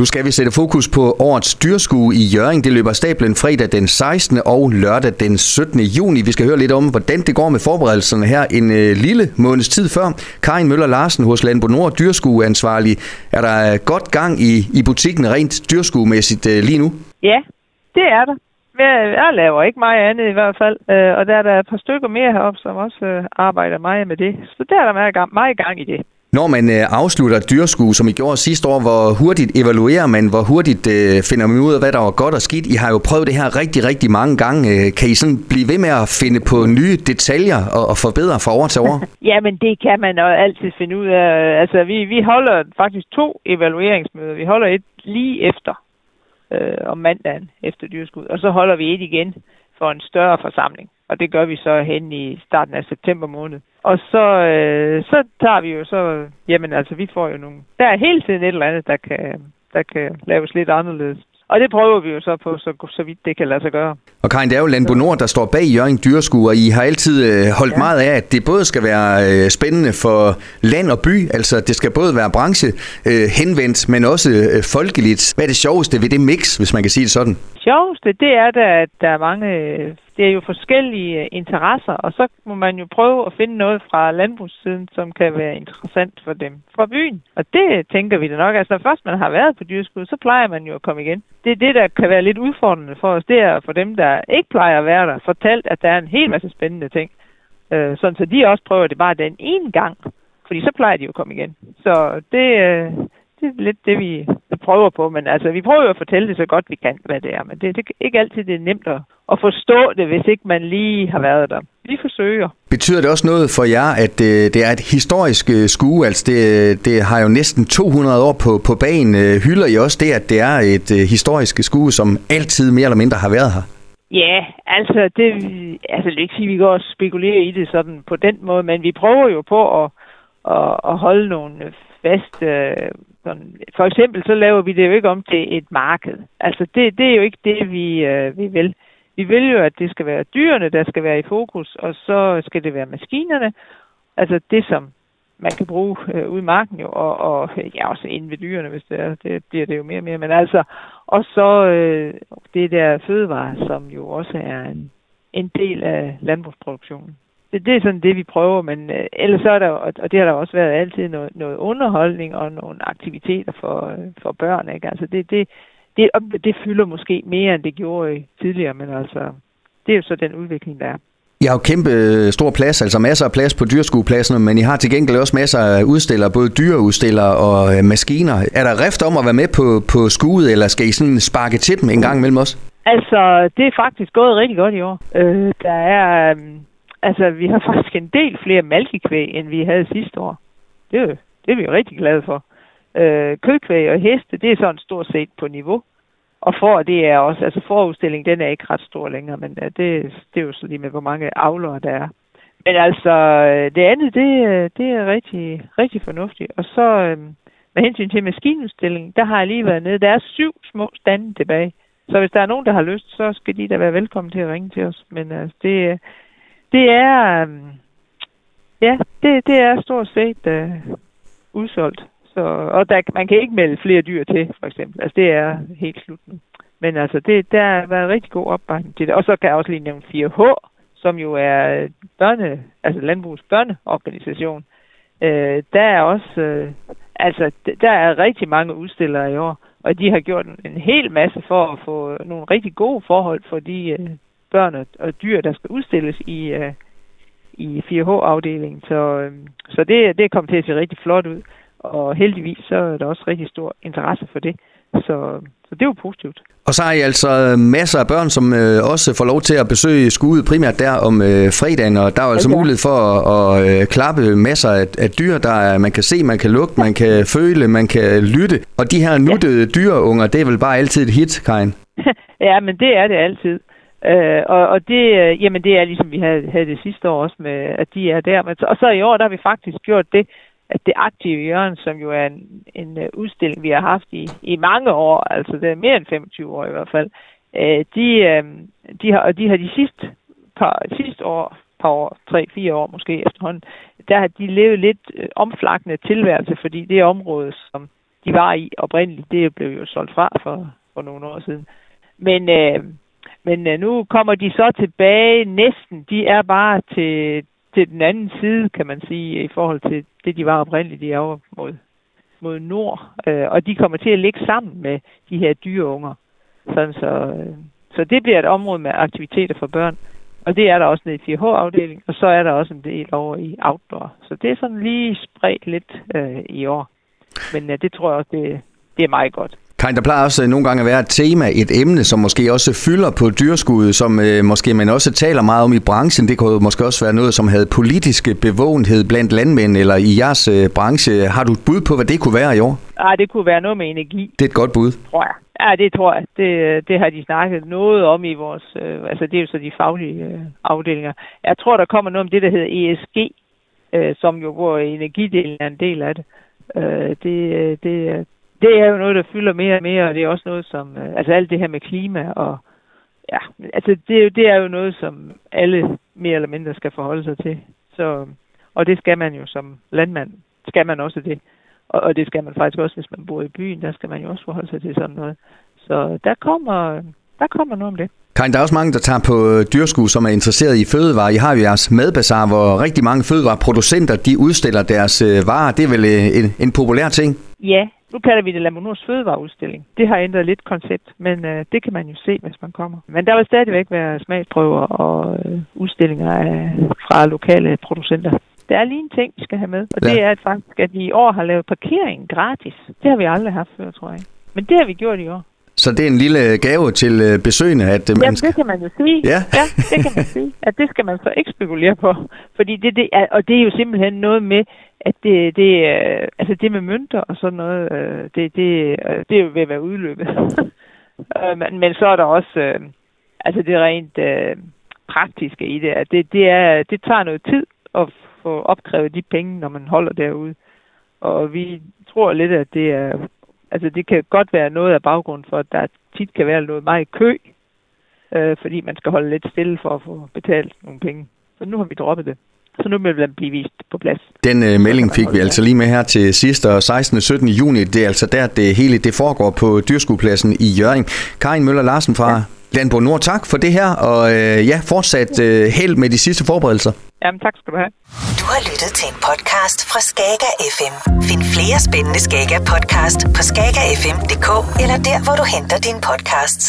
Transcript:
Nu skal vi sætte fokus på årets dyrskue i Jøring. Det løber stablen fredag den 16. og lørdag den 17. juni. Vi skal høre lidt om, hvordan det går med forberedelserne her en øh, lille måneds tid før. Karin Møller Larsen hos Landbo Nord, dyrskueansvarlig. Er der øh, godt gang i, i butikken rent dyrskuemæssigt øh, lige nu? Ja, det er der. Øh, jeg laver ikke meget andet i hvert fald, øh, og der er der et par stykker mere heroppe, som også øh, arbejder meget med det. Så der er der meget gang, meget gang i det. Når man øh, afslutter et dyrskue, som I gjorde sidste år, hvor hurtigt evaluerer man, hvor hurtigt øh, finder man ud af, hvad der var godt og skidt? I har jo prøvet det her rigtig, rigtig mange gange. Øh, kan I sådan blive ved med at finde på nye detaljer og, og forbedre fra år til år? ja, men det kan man jo altid finde ud af. Altså, vi, vi holder faktisk to evalueringsmøder. Vi holder et lige efter øh, om mandagen efter dyrskud, og så holder vi et igen for en større forsamling. Og det gør vi så hen i starten af september måned. Og så, øh, så tager vi jo så, jamen altså vi får jo nogle, der er hele tiden et eller andet, der kan, der kan laves lidt anderledes. Og det prøver vi jo så på, så, så vidt det kan lade sig gøre. Og Karin, det er jo Landbo Nord, der står bag Jørgen Dyrskue, og I har altid øh, holdt ja. meget af, at det både skal være øh, spændende for land og by, altså det skal både være branche øh, henvendt, men også øh, folkeligt. Hvad er det sjoveste ved det mix, hvis man kan sige det sådan? Sjoveste, det er da, at der er mange det er jo forskellige øh, interesser, og så må man jo prøve at finde noget fra landbrugssiden, som kan være interessant for dem fra byen. Og det tænker vi da nok. Altså, når først man har været på dyrskud, så plejer man jo at komme igen. Det er det, der kan være lidt udfordrende for os. Det er for dem, der ikke plejer at være der, fortalt, at der er en hel masse spændende ting. Øh, sådan så de også prøver det bare den ene gang. Fordi så plejer de jo at komme igen. Så det, øh, det er lidt det, vi prøver på. Men altså, vi prøver at fortælle det så godt vi kan, hvad det er. Men det, det er ikke altid det er nemt at, at forstå det, hvis ikke man lige har været der. Vi forsøger. Betyder det også noget for jer, at øh, det er et historisk øh, skue? Altså, det, det har jo næsten 200 år på, på banen. Øh, hylder I også det, at det er et historisk skue, som altid mere eller mindre har været her? Ja, altså, det, altså, det vil ikke sige, at vi går og spekulerer i det sådan på den måde, men vi prøver jo på at, at, at holde nogle faste sådan, for eksempel så laver vi det jo ikke om til et marked. Altså det, det er jo ikke det, vi, øh, vi vil. Vi vil jo, at det skal være dyrene, der skal være i fokus, og så skal det være maskinerne. Altså det, som man kan bruge øh, ude i marken jo, og, og ja, også inde ved dyrene, hvis det er. Det bliver det jo mere og mere. Men altså, og så øh, det der fødevare, som jo også er en, en del af landbrugsproduktionen det, det er sådan det, vi prøver, men øh, ellers så er der, og det har der også været altid noget, noget underholdning og nogle aktiviteter for, øh, for børn, ikke? Altså det, det, det, det fylder måske mere, end det gjorde tidligere, men altså, det er jo så den udvikling, der er. I har jo kæmpe øh, stor plads, altså masser af plads på dyrskuepladserne, men I har til gengæld også masser af udstillere, både dyreudstillere og øh, maskiner. Er der rift om at være med på, på skuet, eller skal I sådan sparke til dem en gang imellem os? Altså, det er faktisk gået rigtig godt i år. Øh, der er... Øh, Altså, vi har faktisk en del flere malkekvæg, end vi havde sidste år. Det er, det er vi jo rigtig glade for. Øh, kødkvæg og heste, det er sådan stort set på niveau. Og for det er også, altså forudstillingen, den er ikke ret stor længere, men øh, det, det er jo så lige med, hvor mange avlere der er. Men altså, øh, det andet, det, øh, det er rigtig, rigtig fornuftigt. Og så øh, med hensyn til maskinudstillingen, der har jeg lige været nede. Der er syv små stande tilbage. Så hvis der er nogen, der har lyst, så skal de da være velkommen til at ringe til os. Men altså, det, det er, øhm, ja, det, det er stort set øh, udsolgt. Så, og der, man kan ikke melde flere dyr til, for eksempel. Altså, det er helt slut nu. Men altså, det, der har været rigtig god opbakning til det. Og så kan jeg også lige nævne 4H, som jo er øh, børne, altså landbrugets børneorganisation. Øh, der er også, øh, altså, der er rigtig mange udstillere i år, og de har gjort en, en hel masse for at få nogle rigtig gode forhold for de øh, børn og dyr, der skal udstilles i, uh, i 4H-afdelingen. Så, uh, så det, det kommet til at se rigtig flot ud. Og heldigvis så er der også rigtig stor interesse for det. Så, så det jo positivt. Og så har I altså masser af børn, som øh, også får lov til at besøge skudet primært der om øh, fredagen, og der er altså okay. mulighed for at, at øh, klappe masser af, af dyr, der er, man kan se, man kan lugte, man kan føle, man kan lytte. Og de her nuttede ja. dyreunger, det er vel bare altid et hit, Karin? ja, men det er det altid. Øh, og, og det, øh, jamen det er ligesom vi havde, havde det sidste år også med, at de er der. Men, og så i år, der har vi faktisk gjort det, at det aktive hjørne, som jo er en, en øh, udstilling, vi har haft i, i mange år, altså det er mere end 25 år i hvert fald, øh, de, øh, de, har, og de har de sidste, par, sidste år, par år, tre, fire år måske efterhånden, der har de levet lidt øh, omflakkende tilværelse, fordi det område, som de var i oprindeligt. Det blev jo solgt fra for, for nogle år siden. Men, øh, men øh, nu kommer de så tilbage næsten. De er bare til, til den anden side, kan man sige, i forhold til det, de var oprindeligt. De er over mod, mod nord. Øh, og de kommer til at ligge sammen med de her dyreunger. Sådan så, øh, så det bliver et område med aktiviteter for børn. Og det er der også nede i 4H-afdelingen, og så er der også en del over i outdoor. Så det er sådan lige spredt lidt øh, i år. Men øh, det tror jeg også, det, det er meget godt. Karin, der plejer også nogle gange at være et tema, et emne, som måske også fylder på dyrskuddet, som øh, måske man også taler meget om i branchen. Det kunne måske også være noget, som havde politiske bevågenhed blandt landmænd eller i jeres øh, branche. Har du et bud på, hvad det kunne være i år? Ja, det kunne være noget med energi. Det er et godt bud. Tror jeg. Ja, det tror jeg. Det, det har de snakket noget om i vores... Øh, altså, det er jo så de faglige øh, afdelinger. Jeg tror, der kommer noget om det, der hedder ESG, øh, som jo, hvor energidelen er en del af det. Øh, det, det, det er jo noget, der fylder mere og mere, og det er også noget som, øh, altså alt det her med klima og, ja, altså det, det er jo noget, som alle mere eller mindre skal forholde sig til. Så, og det skal man jo som landmand, skal man også det. Og, og det skal man faktisk også, hvis man bor i byen, der skal man jo også forholde sig til sådan noget. Så der kommer, der kommer noget om det. Karin, der er også mange, der tager på dyrsku, som er interesseret i fødevarer. I har jo jeres madbazar, hvor rigtig mange fødevareproducenter, de udstiller deres øh, varer. Det er vel øh, en, en populær ting? Ja, nu kalder vi det Lamonurs fødevareudstilling. Det har ændret lidt koncept, men øh, det kan man jo se, hvis man kommer. Men der vil stadigvæk være smagsprøver og øh, udstillinger af, fra lokale producenter. Der er lige en ting, vi skal have med, og ja. det er at faktisk, at vi i år har lavet parkering gratis. Det har vi aldrig haft før, tror jeg. Men det har vi gjort i år. Så det er en lille gave til øh, besøgende, at øh, man Jamen, det kan man jo sige. Ja. ja, det kan man sige. At det skal man så ikke spekulere på. Fordi det, det er, og det er jo simpelthen noget med, at det, det, altså det med mønter og sådan noget, øh, det, det, det er jo ved at være udløbet. men, men så er der også, altså det rent praktiske i det, at det, det, er, det tager noget tid at få opkrævet de penge, når man holder derude. Og vi tror lidt, at det er Altså det kan godt være noget af baggrunden for, at der tit kan være noget meget kø, øh, fordi man skal holde lidt stille for at få betalt nogle penge. Så nu har vi droppet det. Så nu vil den blive vist på plads. Den øh, melding fik vi altså lige med her til sidste og 16. og 17. juni. Det er altså der, det hele det foregår på dyrskuepladsen i Jørgen. Karin Møller Larsen fra ja. Landbo Nord, tak for det her, og øh, ja, fortsat øh, held med de sidste forberedelser. Jamen, tak skal du have. Du har lyttet til en podcast fra Skager FM. Find flere spændende Skager podcast på skagerfm.dk eller der, hvor du henter dine podcasts.